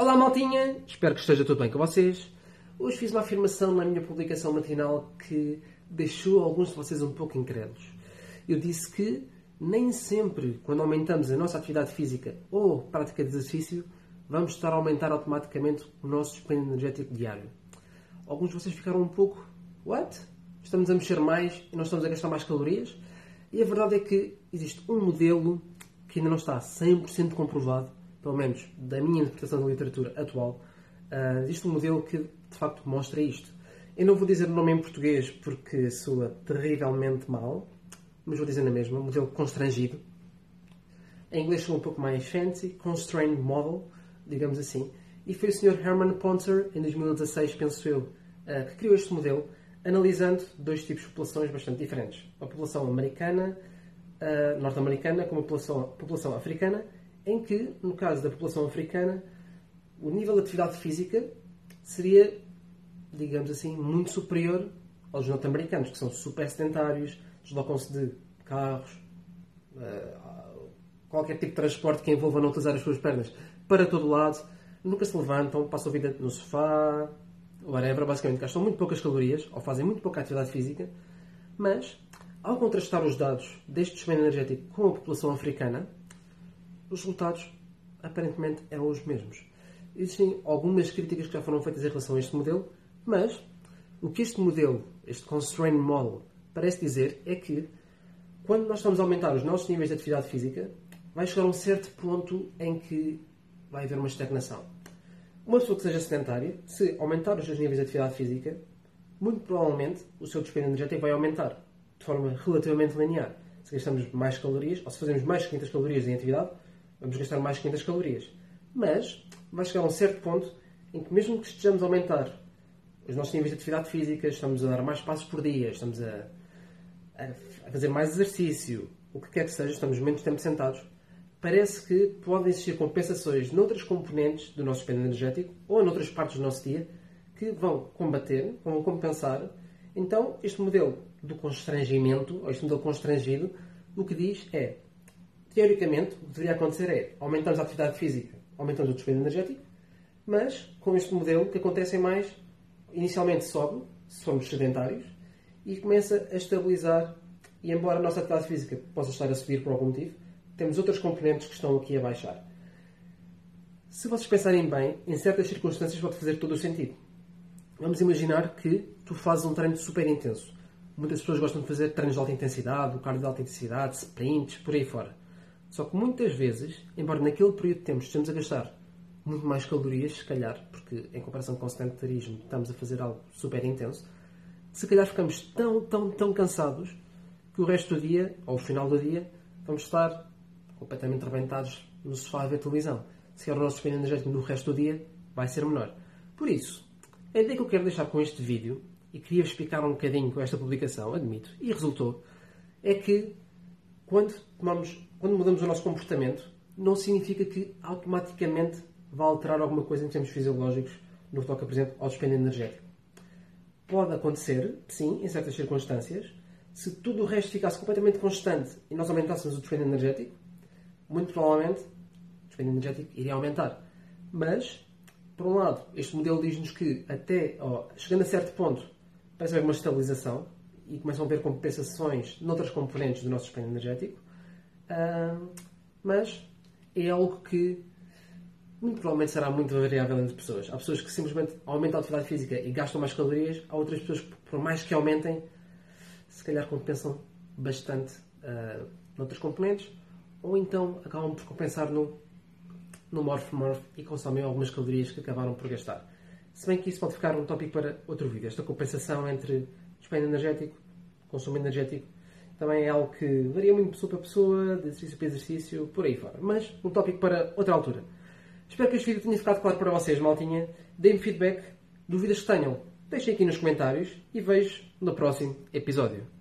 Olá maltinha, espero que esteja tudo bem com vocês. Hoje fiz uma afirmação na minha publicação matinal que deixou alguns de vocês um pouco incrédulos. Eu disse que nem sempre, quando aumentamos a nossa atividade física ou prática de exercício, vamos estar a aumentar automaticamente o nosso dispêndio energético diário. Alguns de vocês ficaram um pouco, what? Estamos a mexer mais e não estamos a gastar mais calorias? E a verdade é que existe um modelo que ainda não está 100% comprovado pelo menos da minha interpretação da literatura atual, uh, existe um modelo que de facto mostra isto. Eu não vou dizer o nome em português porque soa terrivelmente mal, mas vou dizer na mesma, um modelo constrangido. Em inglês soa um pouco mais fancy, Constrained Model, digamos assim. E foi o Sr. Herman Ponzer, em 2016, penso eu, uh, que criou este modelo, analisando dois tipos de populações bastante diferentes. A população americana, uh, norte-americana, com a população, população africana, em que, no caso da população africana, o nível de atividade física seria, digamos assim, muito superior aos norte-americanos, que são super sedentários, deslocam-se de carros, eh, qualquer tipo de transporte que envolva não utilizar as suas pernas, para todo lado, nunca se levantam, passam a vida no sofá, whatever, basicamente gastam muito poucas calorias ou fazem muito pouca atividade física, mas ao contrastar os dados deste despenho energético com a população africana, os resultados aparentemente eram os mesmos. Existem algumas críticas que já foram feitas em relação a este modelo, mas o que este modelo, este Constraint Model, parece dizer é que quando nós estamos a aumentar os nossos níveis de atividade física, vai chegar a um certo ponto em que vai haver uma estagnação. Uma pessoa que seja sedentária, se aumentar os seus níveis de atividade física, muito provavelmente o seu desperdício energético vai aumentar de forma relativamente linear. Se gastamos mais calorias, ou se fazemos mais de 500 calorias em atividade, vamos gastar mais 500 calorias. Mas vai chegar a um certo ponto em que, mesmo que estejamos a aumentar os nossos níveis de atividade física, estamos a dar mais passos por dia, estamos a, a fazer mais exercício, o que quer que seja, estamos menos tempo sentados, parece que podem existir compensações noutras componentes do nosso espelho energético ou noutras partes do nosso dia que vão combater, vão compensar. Então, este modelo do constrangimento, ou este modelo constrangido, o que diz é teoricamente, o que deveria acontecer é aumentamos a atividade física, aumentamos o desperdício energético, mas com este modelo o que acontece é mais, inicialmente sobe, se formos sedentários, e começa a estabilizar, e embora a nossa atividade física possa estar a subir por algum motivo, temos outras componentes que estão aqui a baixar. Se vocês pensarem bem, em certas circunstâncias pode fazer todo o sentido. Vamos imaginar que tu fazes um treino super intenso. Muitas pessoas gostam de fazer treinos de alta intensidade, o cardio de alta intensidade, sprints, por aí fora. Só que muitas vezes, embora naquele período de tempo estejamos a gastar muito mais calorias, se calhar, porque em comparação com o sedentarismo estamos a fazer algo super intenso, se calhar ficamos tão, tão, tão cansados que o resto do dia, ou o final do dia, vamos estar completamente rebentados no sofá a ver televisão. Se calhar o nosso despende energético no resto do dia vai ser menor. Por isso, a ideia que eu quero deixar com este vídeo, e queria explicar um bocadinho com esta publicação, admito, e resultou, é que quando, tomamos, quando mudamos o nosso comportamento, não significa que automaticamente vai alterar alguma coisa em termos fisiológicos no que toca, por exemplo, ao despende energético. Pode acontecer, sim, em certas circunstâncias, se tudo o resto ficasse completamente constante e nós aumentássemos o despende energético, muito provavelmente o despende energético iria aumentar. Mas, por um lado, este modelo diz-nos que até, chegando a certo ponto, parece haver uma estabilização, e começam a haver compensações noutras componentes do nosso espelho energético, mas é algo que muito provavelmente será muito variável entre pessoas. Há pessoas que simplesmente aumentam a atividade física e gastam mais calorias, há outras pessoas que, por mais que aumentem, se calhar compensam bastante uh, noutras componentes, ou então acabam por compensar no, no morph-morph e consomem algumas calorias que acabaram por gastar. Se bem que isso pode ficar um tópico para outro vídeo, esta compensação entre despende energético, consumo energético, também é algo que varia muito de pessoa para pessoa, de exercício para exercício, por aí fora. Mas um tópico para outra altura. Espero que este vídeo tenha ficado claro para vocês, maltinha. Deem-me feedback, dúvidas que tenham, deixem aqui nos comentários e vejo no próximo episódio.